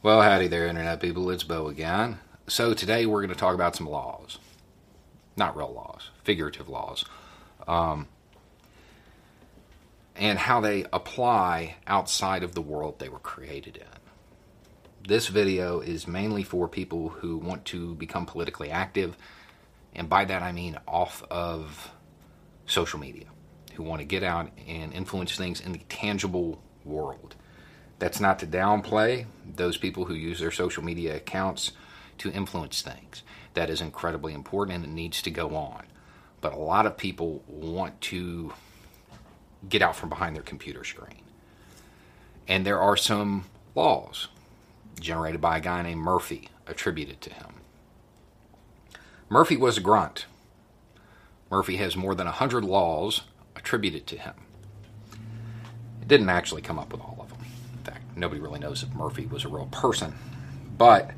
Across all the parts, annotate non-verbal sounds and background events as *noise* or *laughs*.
Well, howdy there, Internet people. It's Beau again. So, today we're going to talk about some laws. Not real laws, figurative laws. Um, and how they apply outside of the world they were created in. This video is mainly for people who want to become politically active, and by that I mean off of social media, who want to get out and influence things in the tangible world. That's not to downplay those people who use their social media accounts to influence things. That is incredibly important and it needs to go on. But a lot of people want to get out from behind their computer screen. And there are some laws generated by a guy named Murphy attributed to him. Murphy was a grunt. Murphy has more than 100 laws attributed to him. It didn't actually come up with all nobody really knows if Murphy was a real person. But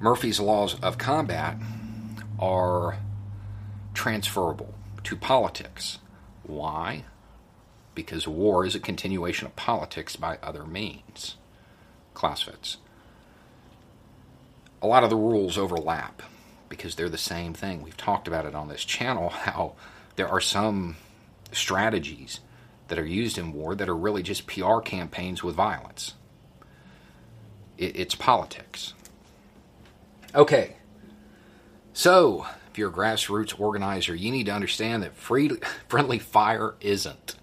Murphy's laws of combat are transferable to politics. Why? Because war is a continuation of politics by other means. Clausewitz. A lot of the rules overlap because they're the same thing. We've talked about it on this channel *laughs* how there are some strategies that are used in war that are really just PR campaigns with violence. It, it's politics. Okay, so if you're a grassroots organizer, you need to understand that free, *laughs* friendly fire isn't.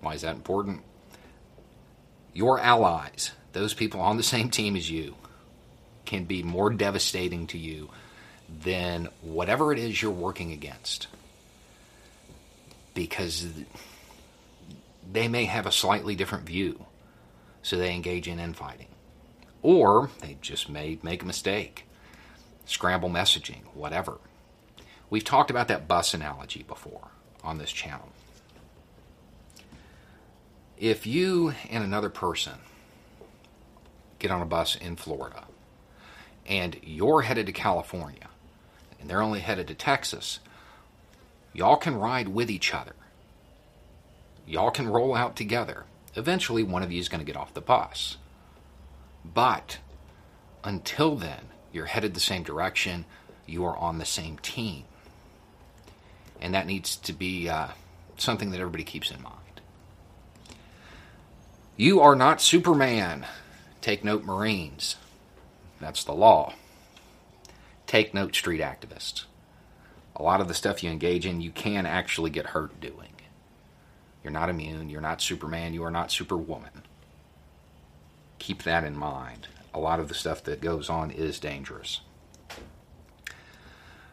Why is that important? Your allies, those people on the same team as you, can be more devastating to you than whatever it is you're working against because they may have a slightly different view, so they engage in infighting. Or they just may make a mistake, scramble messaging, whatever. We've talked about that bus analogy before on this channel. If you and another person get on a bus in Florida and you're headed to California and they're only headed to Texas, Y'all can ride with each other. Y'all can roll out together. Eventually, one of you is going to get off the bus. But until then, you're headed the same direction. You are on the same team. And that needs to be uh, something that everybody keeps in mind. You are not Superman. Take note, Marines. That's the law. Take note, street activists a lot of the stuff you engage in, you can actually get hurt doing. You're not immune. You're not Superman. You are not Superwoman. Keep that in mind. A lot of the stuff that goes on is dangerous.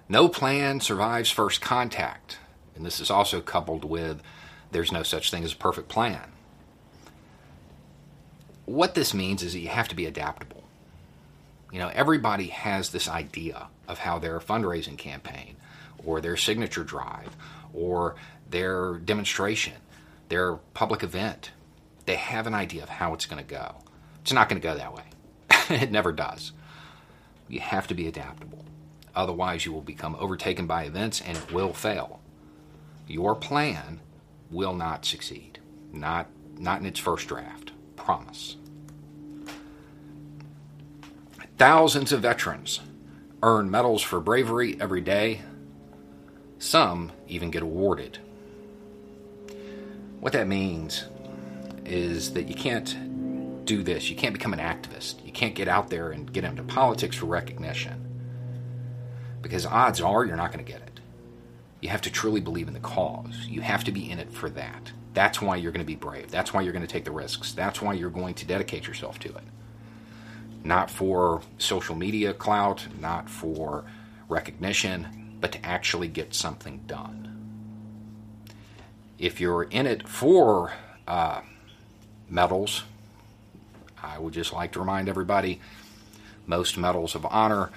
No plan survives first contact. And this is also coupled with there's no such thing as a perfect plan. What this means is that you have to be adaptable. You know, everybody has this idea of how their fundraising campaign or their signature drive or their demonstration, their public event. They have an idea of how it's going to go. It's not going to go that way. *laughs* it never does. You have to be adaptable. Otherwise, you will become overtaken by events and it will fail. Your plan will not succeed. Not, not in its first draft. Promise. Thousands of veterans earn medals for bravery every day some even get awarded. What that means is that you can't do this. You can't become an activist. You can't get out there and get into politics for recognition. Because odds are you're not going to get it. You have to truly believe in the cause. You have to be in it for that. That's why you're going to be brave. That's why you're going to take the risks. That's why you're going to dedicate yourself to it. Not for social media clout, not for recognition, but to actually get something done. If you're in it for uh, medals, I would just like to remind everybody most medals of honor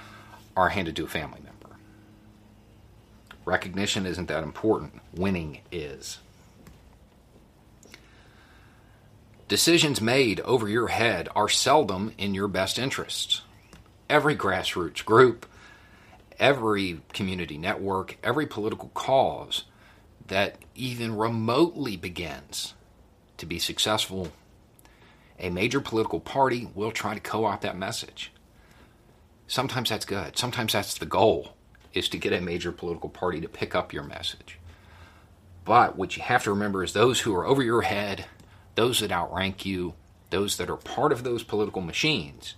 are handed to a family member. Recognition isn't that important, winning is. Decisions made over your head are seldom in your best interests. Every grassroots group, every community network, every political cause that even remotely begins to be successful a major political party will try to co opt that message. Sometimes that's good. Sometimes that's the goal, is to get a major political party to pick up your message. But what you have to remember is those who are over your head, those that outrank you, those that are part of those political machines,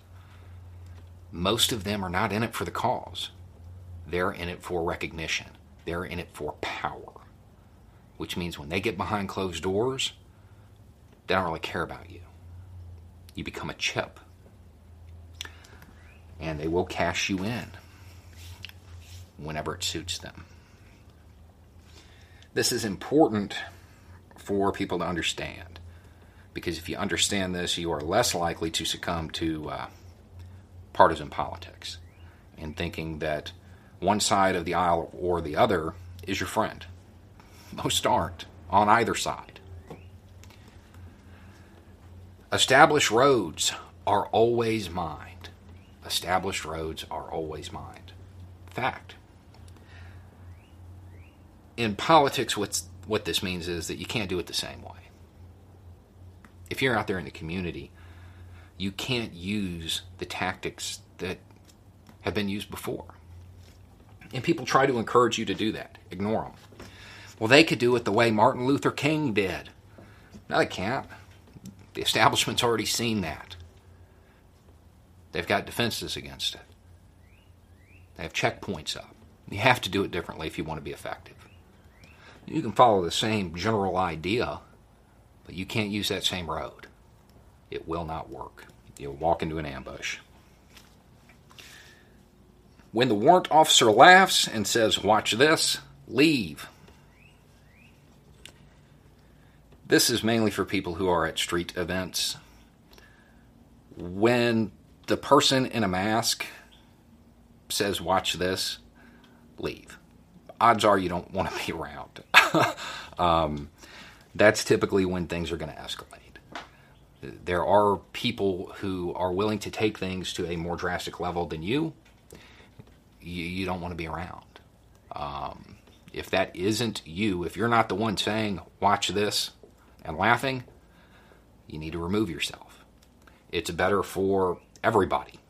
most of them are not in it for the cause. They're in it for recognition. They're in it for power. Which means when they get behind closed doors, they don't really care about you. You become a chip. And they will cash you in whenever it suits them. This is important for people to understand because if you understand this, you are less likely to succumb to uh, partisan politics and thinking that one side of the aisle or the other is your friend. Most aren't on either side. Established roads are always mined. Established roads are always mined. Fact. In politics, what's, what this means is that you can't do it the same way. If you're out there in the community, you can't use the tactics that have been used before. And people try to encourage you to do that. Ignore them. Well, they could do it the way Martin Luther King did. No, they can't. The establishment's already seen that. They've got defenses against it. They have checkpoints up. You have to do it differently if you want to be effective. You can follow the same general idea, but you can't use that same road. It will not work. You'll walk into an ambush. When the warrant officer laughs and says, Watch this, leave. This is mainly for people who are at street events. When the person in a mask says, Watch this, leave. Odds are you don't want to *laughs* be around. *laughs* um, that's typically when things are going to escalate. There are people who are willing to take things to a more drastic level than you you, you don't want to be around. Um, if that isn't you, if you're not the one saying, watch this and laughing, you need to remove yourself. It's better for everybody,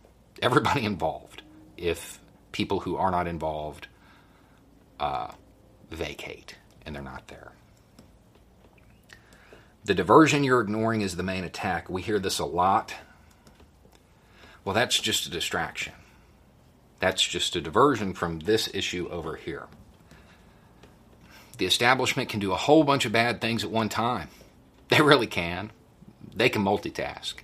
everybody *laughs* involved, if people who are not involved uh, vacate and they're not there. The diversion you're ignoring is the main attack. We hear this a lot. Well, that's just a distraction. That's just a diversion from this issue over here. The establishment can do a whole bunch of bad things at one time. *laughs* They really can. They can multitask.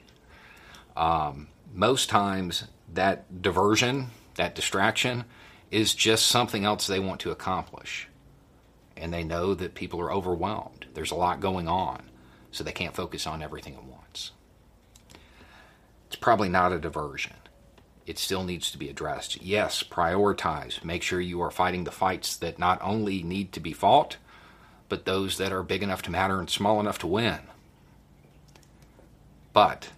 Um, most times, that diversion, that distraction, is just something else they want to accomplish. And they know that people are overwhelmed. There's a lot going on, so they can't focus on everything at once. It's probably not a diversion it still needs to be addressed. Yes, prioritize. Make sure you are fighting the fights that not only need to be fought, but those that are big enough to matter and small enough to win. But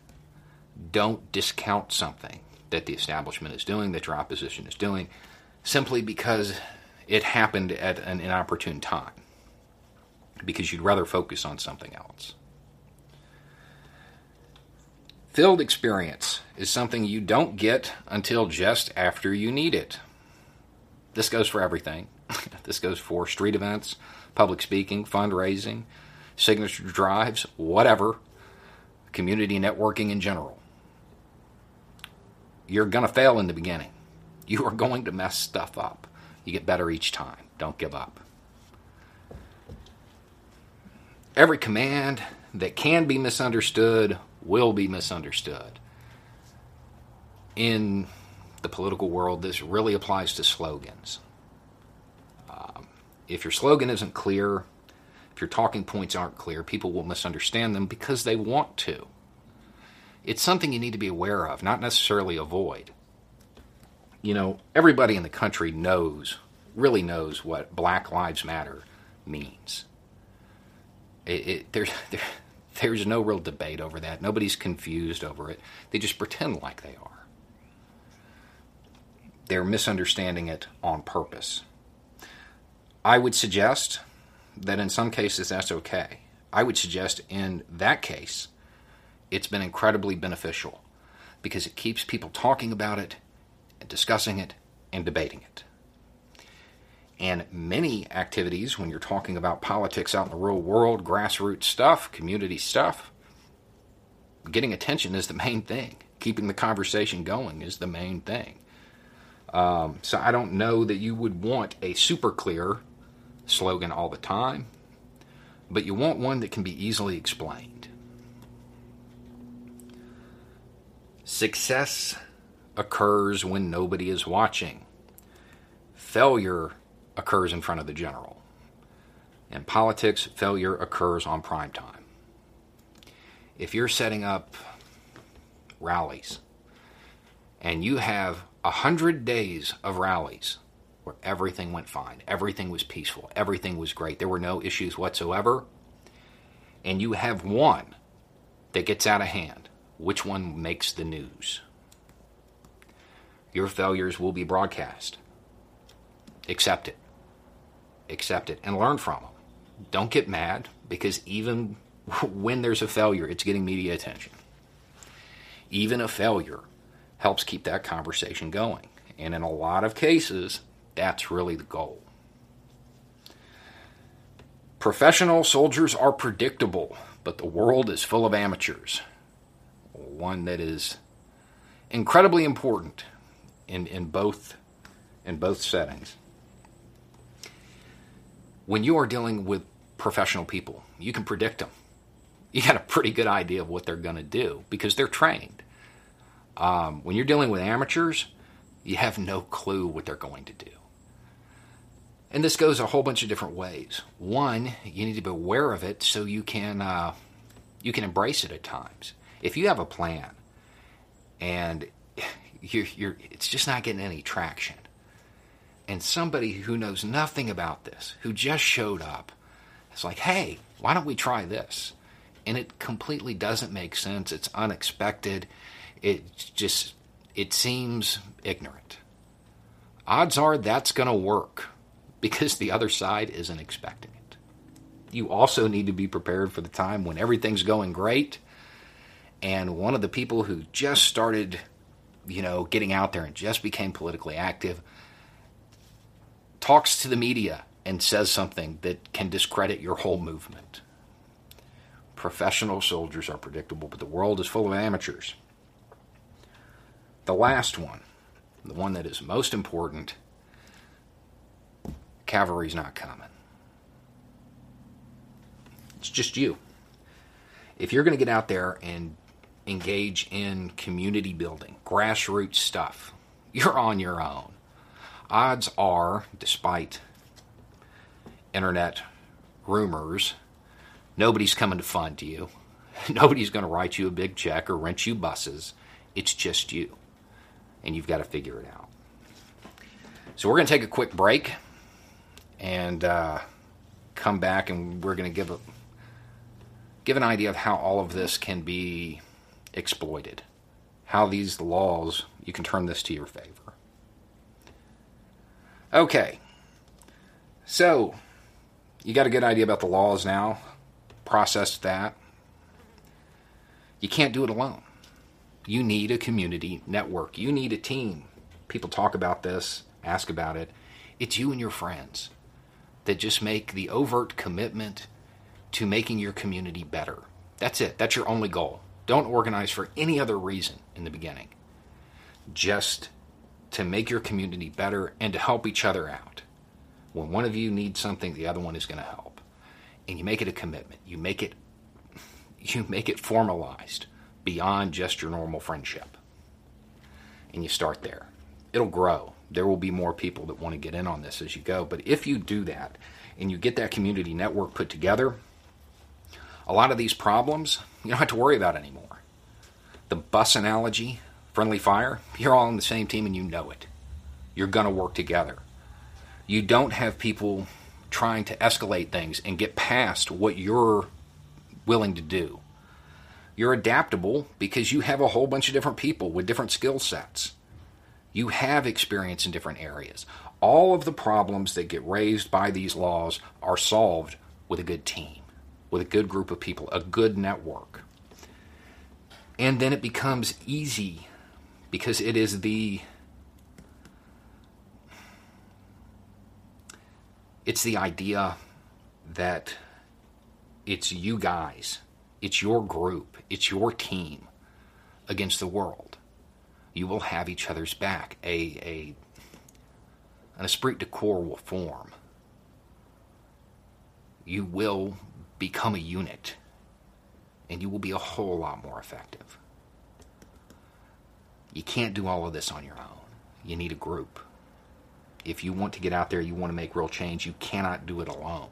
don't discount something that the establishment is doing, that your opposition is doing, simply because it happened at an inopportune time. Because you'd rather focus on something else. Field experience is something you don't get until just after you need it. This goes for everything. *laughs* this goes for street events, public speaking, fundraising, signature drives, whatever, community networking in general. You're going to fail in the beginning. *laughs* You are going to mess stuff up. You get better each time. Don't give up. Every command that can be misunderstood will be misunderstood. In the political world, this really applies to slogans. Um, if your slogan isn't clear, if your talking points aren't clear, people will misunderstand them because they want to. It's something you need to be aware of, not necessarily avoid. You know, everybody in the country knows, really knows what Black Lives Matter means. It, it, there, *laughs* there, there's no real debate over that. Nobody's confused over it. They just pretend like they are. They're misunderstanding it on purpose. I would suggest that in some cases that's okay. I would suggest in that case, it's been incredibly beneficial because it keeps people talking about it and discussing it and debating it. And many activities, when you're talking about politics out in the real world, grassroots stuff, community stuff, getting attention is the main thing. Keeping the conversation going is the main thing. Um, so I don't know that you would want a super clear slogan all the time, but you want one that can be easily explained. Success occurs when nobody is watching. Failure occurs in front of the general. In politics, failure occurs on prime time. If you're setting up rallies and you have a hundred days of rallies where everything went fine, everything was peaceful, everything was great, there were no issues whatsoever, and you have one that gets out of hand, which one makes the news? Your failures will be broadcast. Accept it. Accept it and learn from them. Don't get mad because even *laughs* when there's a failure, it's getting media attention. Even a failure helps keep that conversation going. And in a lot of cases, that's really the goal. Professional soldiers are predictable, but the world is full of amateurs one that is incredibly important in, in both in both settings. When you are dealing with professional people, you can predict them. You got a pretty good idea of what they're going to do because they're trained. Um, when you're dealing with amateurs, you have no clue what they're going to do. And this goes a whole bunch of different ways. One, you need to be aware of it so you can uh, you can embrace it at times if you have a plan and *sighs* you're, you're, it's just not getting any traction, and somebody who knows nothing about this, who just showed up, is like, hey, why don't we try this? And it completely doesn't make sense. It's unexpected. It just it seems ignorant. Odds are that's going to work because the other side isn't expecting it. You also need to be prepared for the time when everything's going great and one of the people who just started, you know, getting out there and just became politically active talks to the media and says something that can discredit your whole movement. Professional soldiers are predictable, but the world is full of amateurs. The last one, the one that is most important, cavalry's not coming. It's just you. If you're going to get out there and engage in community building, grassroots stuff, you're on your own. Odds are, despite internet rumors, nobody's coming to fund you. *laughs* Nobody's going to write you a big check or rent you buses. It's just you. And you've got to figure it out. So we're going to take a quick break and uh, come back and we're going to give a give an idea of how all of this can be exploited. How these laws, you can turn this to your favor. Okay, so you got a good idea about the laws now, processed that. You can't do it alone. You need a community network, you need a team. People talk about this, ask about it. It's you and your friends that just make the overt commitment to making your community better. That's it. That's your only goal. Don't organize for any other reason in the beginning. Just to make your community better and to help each other out. When one of you needs something, the other one is going to help. And you make it a commitment. You make it *laughs* you make it formalized beyond just your normal friendship. And you start there. It'll grow. There will be more people that want to get in on this as you go. But if you do that and you get that community network put together, a lot of these problems you don't have to worry about anymore. The bus analogy, friendly fire, you're all on the same team and you know it. You're going to work together. You don't have people trying to escalate things and get past what you're willing to do. You're adaptable because you have a whole bunch of different people with different skill sets. You have experience in different areas. All of the problems that get raised by these laws are solved with a good team with a good group of people, a good network. And then it becomes easy because it is the it's the idea that it's you guys, it's your group, it's your team against the world. You will have each other's back. A a an esprit de corps will form. You will become a unit, and you will be a whole lot more effective. You can't do all of this on your own. You need a group. If you want to get out there, you want to make real change, you cannot do it alone.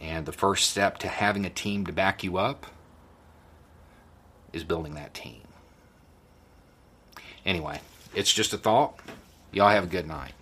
And the first step to having a team to back you up is building that team. Anyway, it's just a thought. Y'all have a good night.